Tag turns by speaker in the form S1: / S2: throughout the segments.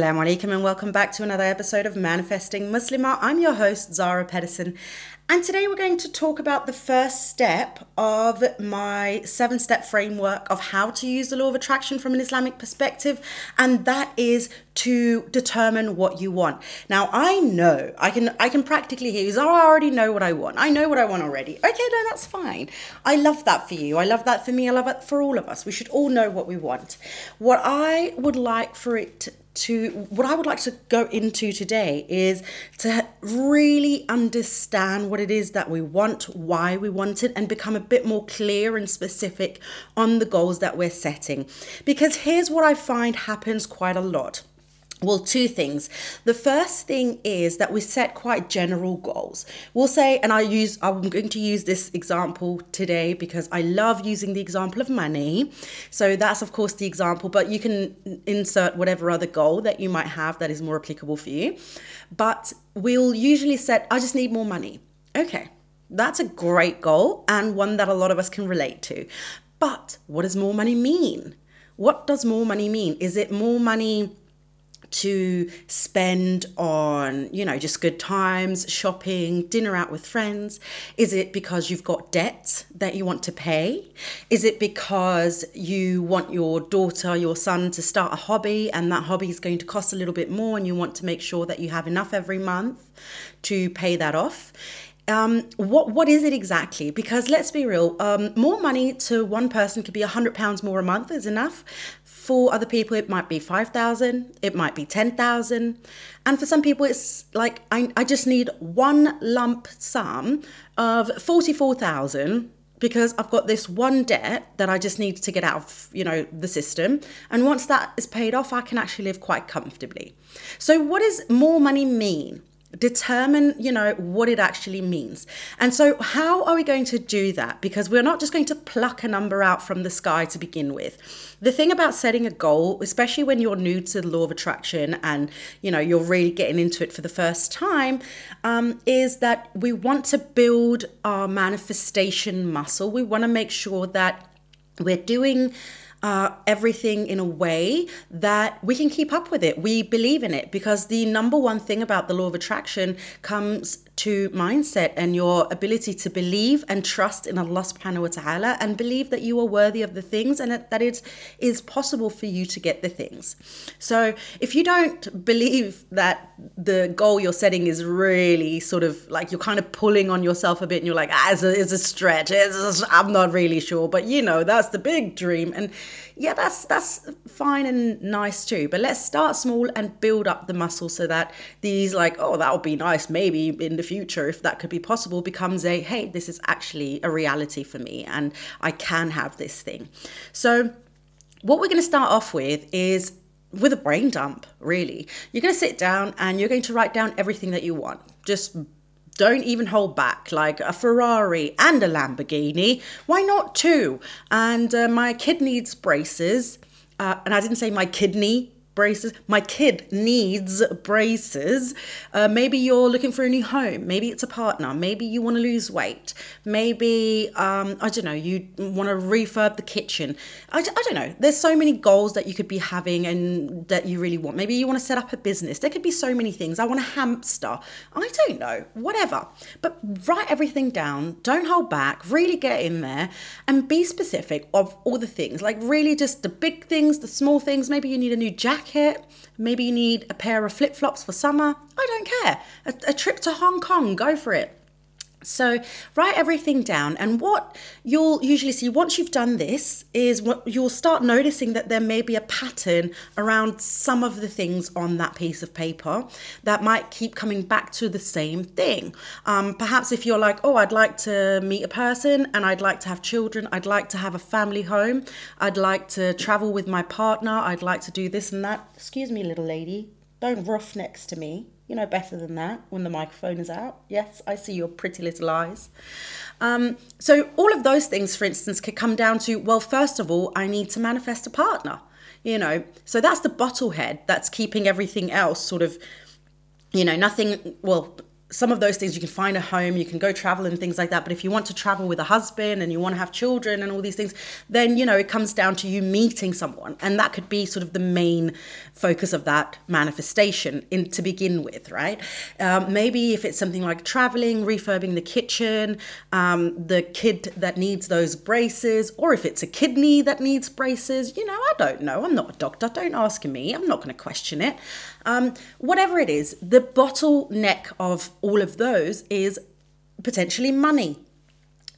S1: Assalamu alaikum and welcome back to another episode of Manifesting Muslimah. I'm your host, Zara Pedersen, and today we're going to talk about the first step of my seven step framework of how to use the law of attraction from an Islamic perspective, and that is to determine what you want. Now I know I can I can practically hear you. Zara, I already know what I want. I know what I want already. Okay, no, that's fine. I love that for you. I love that for me. I love it for all of us. We should all know what we want. What I would like for it to what I would like to go into today is to really understand what it is that we want, why we want it, and become a bit more clear and specific on the goals that we're setting. Because here's what I find happens quite a lot well, two things. The first thing is that we set quite general goals. We'll say, and I use, I'm going to use this example today because I love using the example of money. So that's, of course, the example, but you can insert whatever other goal that you might have that is more applicable for you. But we'll usually set, I just need more money. Okay, that's a great goal and one that a lot of us can relate to. But what does more money mean? What does more money mean? Is it more money? To spend on, you know, just good times, shopping, dinner out with friends? Is it because you've got debt that you want to pay? Is it because you want your daughter, your son to start a hobby and that hobby is going to cost a little bit more and you want to make sure that you have enough every month to pay that off? Um, what what is it exactly? Because let's be real, um, more money to one person could be hundred pounds more a month is enough. For other people, it might be 5,000, it might be 10,000. And for some people, it's like, I, I just need one lump sum of 44,000 because I've got this one debt that I just need to get out of, you know, the system. And once that is paid off, I can actually live quite comfortably. So what does more money mean? Determine you know what it actually means. And so how are we going to do that? Because we're not just going to pluck a number out from the sky to begin with. The thing about setting a goal especially when you're new to the law of attraction and you know you're really getting into it for the first time um, is that we want to build our manifestation muscle. We want to make sure that we're doing uh, everything in a way that we can keep up with it. We believe in it because the number one thing about the law of attraction comes to mindset and your ability to believe and trust in Allah subhanahu wa ta'ala and believe that you are worthy of the things and that it is possible for you to get the things. So if you don't believe that the goal you're setting is really sort of like you're kind of pulling on yourself a bit and you're like, ah, it's a, it's a stretch, it's a, I'm not really sure, but you know, that's the big dream. And yeah, that's that's fine and nice too. But let's start small and build up the muscle so that these like, oh, that would be nice maybe in the future if that could be possible becomes a hey, this is actually a reality for me and I can have this thing. So what we're going to start off with is with a brain dump, really. You're going to sit down and you're going to write down everything that you want. Just don't even hold back. Like a Ferrari and a Lamborghini. Why not two? And uh, my kid needs braces. Uh, and I didn't say my kidney braces. My kid needs braces. Uh, maybe you're looking for a new home. Maybe it's a partner. Maybe you want to lose weight. Maybe, um, I don't know, you want to refurb the kitchen. I, I don't know. There's so many goals that you could be having and that you really want. Maybe you want to set up a business. There could be so many things. I want a hamster. I don't know. Whatever. But write everything down. Don't hold back. Really get in there and be specific of all the things. Like, really just the big things, the small things. Maybe you need a new jacket jacket. Maybe you need a pair of flip flops for summer. I don't care. A, a trip to Hong Kong, go for it. So write everything down, and what you'll usually see once you've done this is what you'll start noticing that there may be a pattern around some of the things on that piece of paper that might keep coming back to the same thing. Um, perhaps if you're like, oh, I'd like to meet a person and I'd like to have children, I'd like to have a family home, I'd like to travel with my partner, I'd like to do this and that. Excuse me, little lady, don't rough next to me you know better than that when the microphone is out. Yes, I see your pretty little eyes. Um, so, all of those things, for instance, could come down to well, first of all, I need to manifest a partner, you know. So, that's the bottleneck that's keeping everything else sort of, you know, nothing, well, some of those things you can find a home you can go travel and things like that. But if you want to travel with a husband and you want to have children and all these things then you know it comes down to you meeting someone. And that could be sort of the main focus of that manifestation in to begin with right? Um, maybe if it's something like traveling refurbing the kitchen um, the kid that needs those braces or if it's a kidney that needs braces you know i don't know. I'm not a doctor. Don't ask me. I'm not going to question it. Um, whatever it is the bottleneck of all of those is potentially money.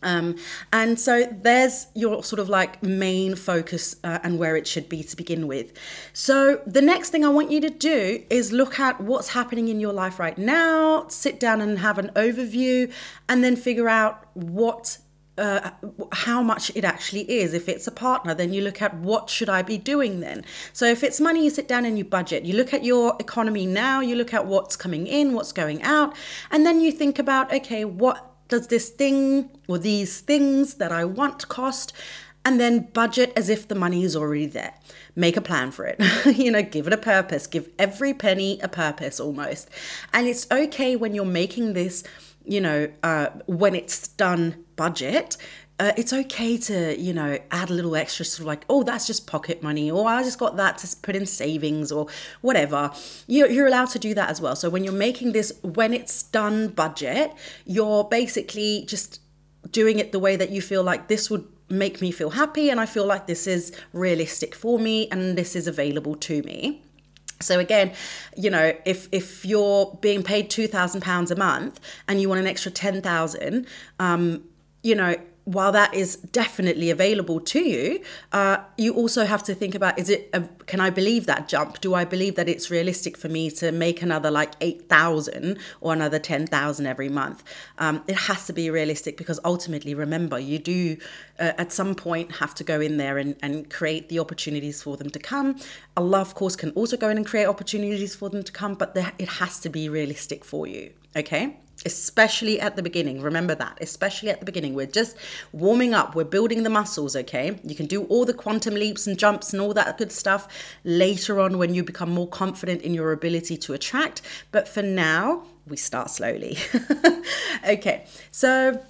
S1: Um, and so there's your sort of like main focus uh, and where it should be to begin with. So the next thing I want you to do is look at what's happening in your life right now, sit down and have an overview, and then figure out what uh, how much it actually is. If it's a partner, then you look at what should I be doing then. So if it's money, you sit down and you budget. You look at your economy now. You look at what's coming in, what's going out, and then you think about okay, what does this thing or these things that I want cost, and then budget as if the money is already there. Make a plan for it. you know, give it a purpose. Give every penny a purpose almost. And it's okay when you're making this you know, uh, when it's done budget, uh, it's okay to, you know, add a little extra sort of like, oh, that's just pocket money, or I just got that to put in savings or whatever. You're, you're allowed to do that as well. So when you're making this, when it's done budget, you're basically just doing it the way that you feel like this would make me feel happy and I feel like this is realistic for me and this is available to me. So again, you know, if if you're being paid two thousand pounds a month and you want an extra ten thousand, um, you know, while that is definitely available to you, uh, you also have to think about: is it? A, can I believe that jump? Do I believe that it's realistic for me to make another like eight thousand or another ten thousand every month? Um, it has to be realistic because ultimately, remember, you do uh, at some point have to go in there and, and create the opportunities for them to come. Allah, of course, can also go in and create opportunities for them to come, but it has to be realistic for you. Okay especially at the beginning. Remember that, especially at the beginning. We're just warming up, we're building the muscles, okay? You can do all the quantum leaps and jumps and all that good stuff later on when you become more confident in your ability to attract. But for now, we start slowly. okay, so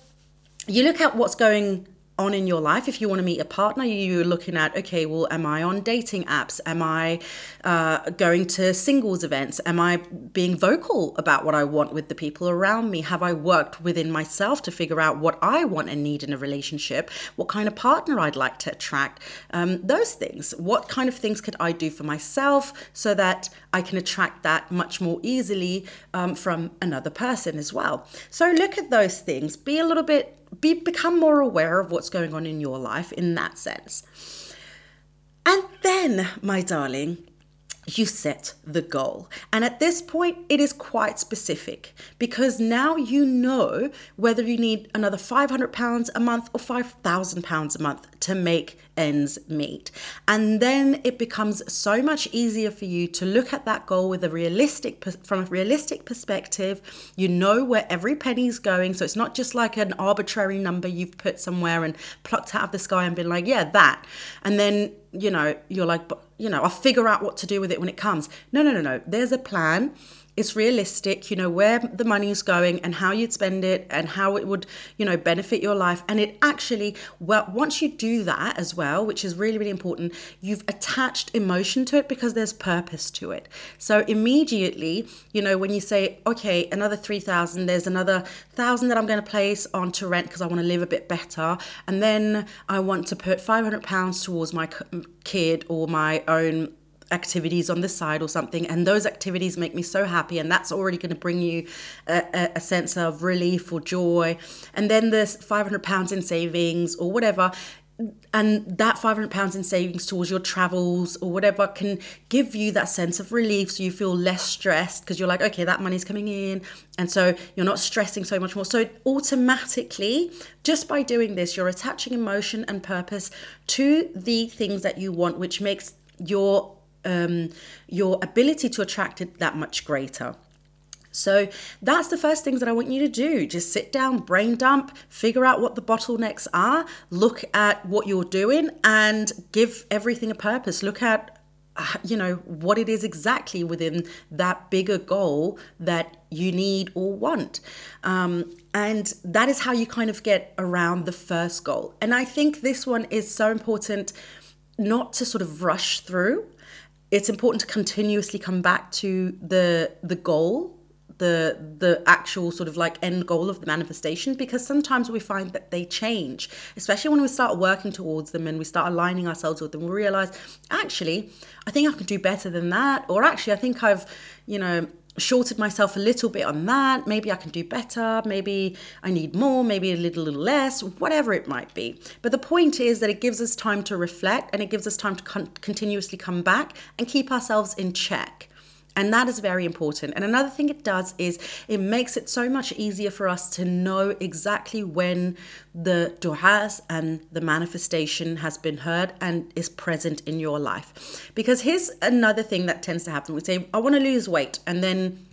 S1: you look at what's going on in your life. If you want to meet a partner you're looking at okay well am i on dating apps? Am i uh, going to singles events? Am i being vocal about what i want with the people around me? Have i worked within myself to figure out what i want and need in a relationship? What kind of partner i'd like to attract? Um, those things. What kind of things could i do for myself so that i can attract that much more easily um, from another person as well? So look at those things. Be a little bit be become more aware of what's going on in your life in that sense. And then, my darling, you set the goal. And at this point, it is quite specific because now you know whether you need another £500 a month or £5,000 a month to make ends meet. And then it becomes so much easier for you to look at that goal with a realistic from a realistic perspective. You know where every penny is going, so it's not just like an arbitrary number you've put somewhere and plucked out of the sky and been like, yeah, that. And then, you know, you're like, you know, I'll figure out what to do with it when it comes. No, no, no, no. There's a plan it's realistic you know where the money is going and how you'd spend it and how it would you know benefit your life. And it actually well once you do that as well which is really really important you've attached emotion to it because there's purpose to it. So immediately you know when you say okay another 3000 there's another 1000 that I'm going to place on to rent because I want to live a bit better and then I want to put 500 pounds towards my kid or my own activities on the side or something and those activities make me so happy and that's already going to bring you a, a, sense of relief or joy. And then there's 500 pounds in savings or whatever and that 500 pounds in savings towards your travels or whatever can give you that sense of relief so you feel less stressed because you're like okay that money's coming in and so you're not stressing so much more. So automatically just by doing this you're attaching emotion and purpose to the things that you want which makes your um, your ability to attract it that much greater. So that's the first things that I want you to do. Just sit down, brain dump, figure out what the bottlenecks are, look at what you're doing, and give everything a purpose. Look at uh, you know what it is exactly within that bigger goal that you need or want um, and that is how you kind of get around the first goal and i think this one is so important not to sort of rush through it's important to continuously come back to the the goal the the actual sort of like end goal of the manifestation because sometimes we find that they change especially when we start working towards them and we start aligning ourselves with them we realize actually i think i can do better than that or actually i think i've you know shorted myself a little bit on that. Maybe i can do better. Maybe i need more. Maybe a little, little less. Whatever it might be. But the point is that it gives us time to reflect and it gives us time to con- continuously come back and keep ourselves in check and that is very important. And another thing it does is it makes it so much easier for us to know exactly when the du'as and the manifestation has been heard and is present in your life. Because here's another thing that tends to happen. We say, I want to lose weight. And then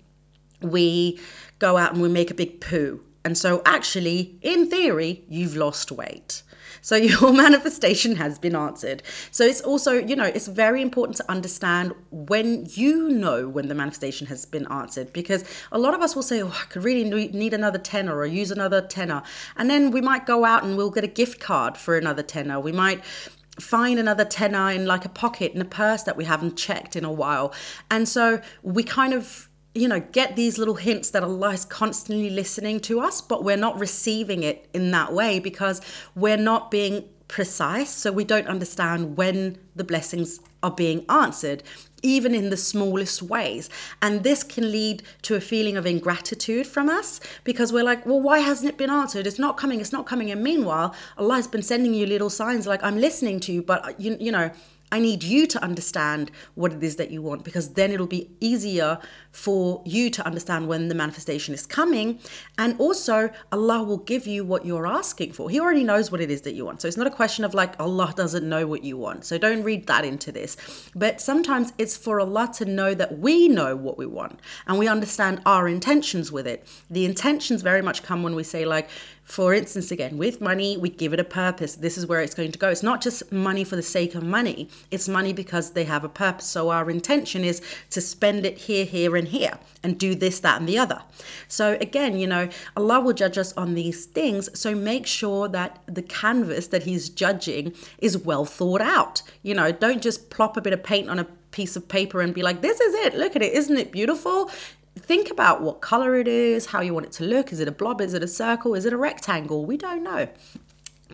S1: we go out and we make a big poo. And so, actually, in theory, you've lost weight. So your manifestation has been answered. So it's also, you know, it's very important to understand when you know when the manifestation has been answered because a lot of us will say, oh, I could really need another tenner or use another tenner. And then we might go out and we'll get a gift card for another tenner. We might find another tenner in like a pocket in a purse that we haven't checked in a while. And so we kind of you know, get these little hints that Allah is constantly listening to us, but we're not receiving it in that way because we're not being precise. So we don't understand when the blessings are being answered, even in the smallest ways. And this can lead to a feeling of ingratitude from us because we're like, well, why hasn't it been answered? It's not coming, it's not coming. And meanwhile, Allah has been sending you little signs like, I'm listening to you, but you, you know, I need you to understand what it is that you want because then it'll be easier for you to understand when the manifestation is coming. And also, Allah will give you what you're asking for. He already knows what it is that you want. So it's not a question of like Allah doesn't know what you want. So don't read that into this. But sometimes it's for Allah to know that we know what we want and we understand our intentions with it. The intentions very much come when we say, like, for instance, again, with money, we give it a purpose. This is where it's going to go. It's not just money for the sake of money, it's money because they have a purpose. So our intention is to spend it here, here, and here, and do this, that, and the other. So again, you know, Allah will judge us on these things. So make sure that the canvas that He's judging is well thought out. You know, don't just plop a bit of paint on a piece of paper and be like, this is it. Look at it. Isn't it beautiful? Think about what color it is, how you want it to look. Is it a blob? Is it a circle? Is it a rectangle? We don't know.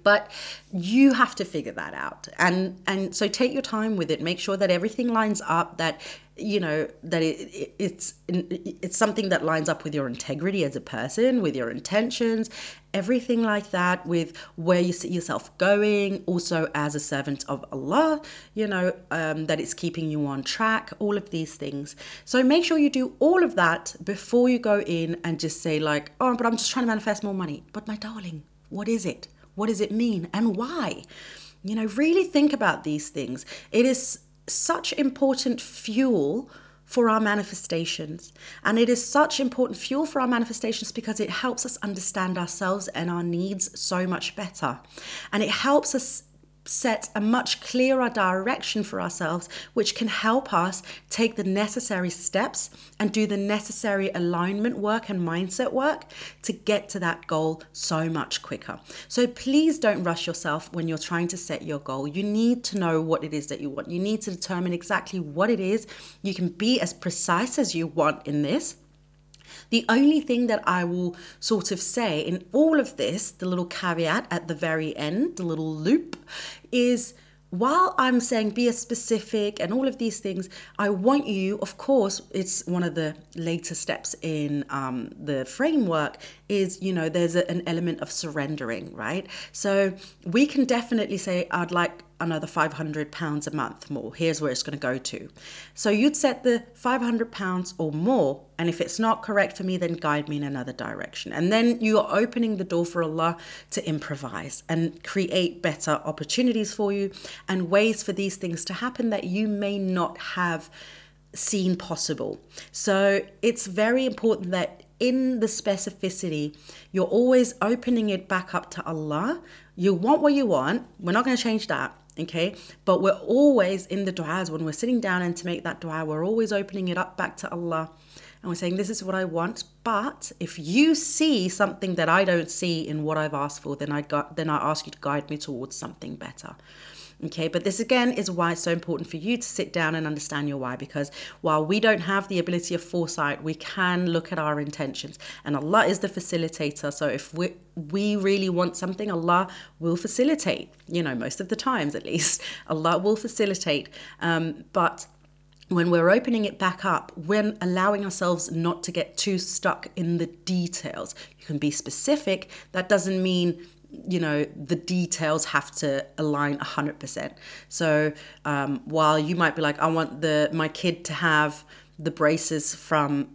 S1: But you have to figure that out. And and so take your time with it. Make sure that everything lines up that you know that it, it, it's it's something that lines up with your integrity as a person with your intentions everything like that with where you see yourself going also as a servant of allah you know um, that it's keeping you on track all of these things so make sure you do all of that before you go in and just say like oh but i'm just trying to manifest more money but my darling what is it what does it mean and why you know really think about these things it is such important fuel for our manifestations. And it is such important fuel for our manifestations because it helps us understand ourselves and our needs so much better. And it helps us set a much clearer direction for ourselves, which can help us take the necessary steps and do the necessary alignment work and mindset work to get to that goal so much quicker. So please don't rush yourself when you're trying to set your goal. You need to know what it is that you want. You need to determine exactly what it is. You can be as precise as you want in this the only thing that I will sort of say in all of this, the little caveat at the very end, the little loop, is while I'm saying be as specific and all of these things, I want you, of course, it's one of the later steps in um, the framework, is, you know, there's a, an element of surrendering, right? So we can definitely say, I'd like another 500 pounds a month more. Here's where it's going to go to. So you'd set the 500 pounds or more, and if it's not correct for me, then guide me in another direction. And then you are opening the door for Allah to improvise and create better opportunities for you and ways for these things to happen that you may not have seen possible. So it's very important that in the specificity, you're always opening it back up to Allah. You want what you want. We're not going to change that okay? But we're always in the du'as when we're sitting down and to make that dua, we're always opening it up back to Allah and we're saying, This is what I want. But if you see something that I don't see in what I've asked for, then I got then I ask you to guide me towards something better. Okay, but this again is why it's so important for you to sit down and understand your why because while we don't have the ability of foresight, we can look at our intentions. And Allah is the facilitator. So if we we really want something, Allah will facilitate, you know, most of the times at least. Allah will facilitate. Um, but when we're opening it back up, when allowing ourselves not to get too stuck in the details. You can be specific. That doesn't mean you know the details have to align 100% so um, while you might be like i want the my kid to have the braces from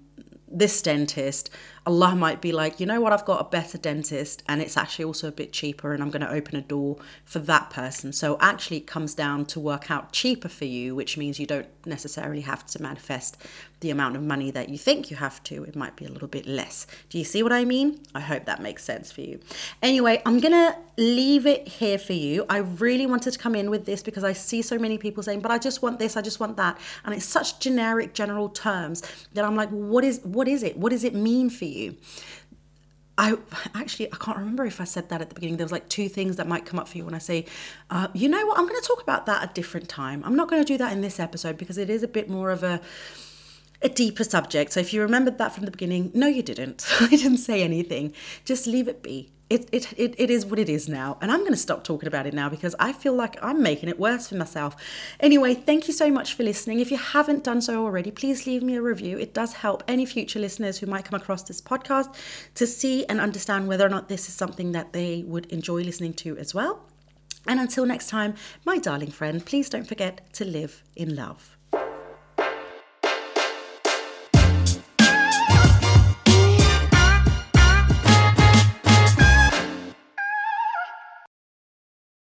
S1: this dentist Allah might be like, you know what, I've got a better dentist and it's actually also a bit cheaper and I'm going to open a door for that person. So actually, it comes down to work out cheaper for you, which means you don't necessarily have to manifest the amount of money that you think you have to. It might be a little bit less. Do you see what I mean? I hope that makes sense for you. Anyway, I'm going to leave it here for you. I really wanted to come in with this because I see so many people saying, but I just want this, I just want that. And it's such generic, general terms that I'm like, what is what is it? What does it mean for you? You. I actually I can't remember if I said that at the beginning. There was like two things that might come up for you when I say, uh, you know what, I'm going to talk about that a different time. I'm not going to do that in this episode because it is a bit more of a a deeper subject. So if you remembered that from the beginning, no, you didn't. I didn't say anything. Just leave it be it, it, it, it is what it is now. And I'm going to stop talking about it now because I feel like I'm making it worse for myself. Anyway, thank you so much for listening. If you haven't done so already, please leave me a review. It does help any future listeners who might come across this podcast to see and understand whether or not this is something that they would enjoy listening to as well. And until next time, my darling friend, please don't forget to live in love.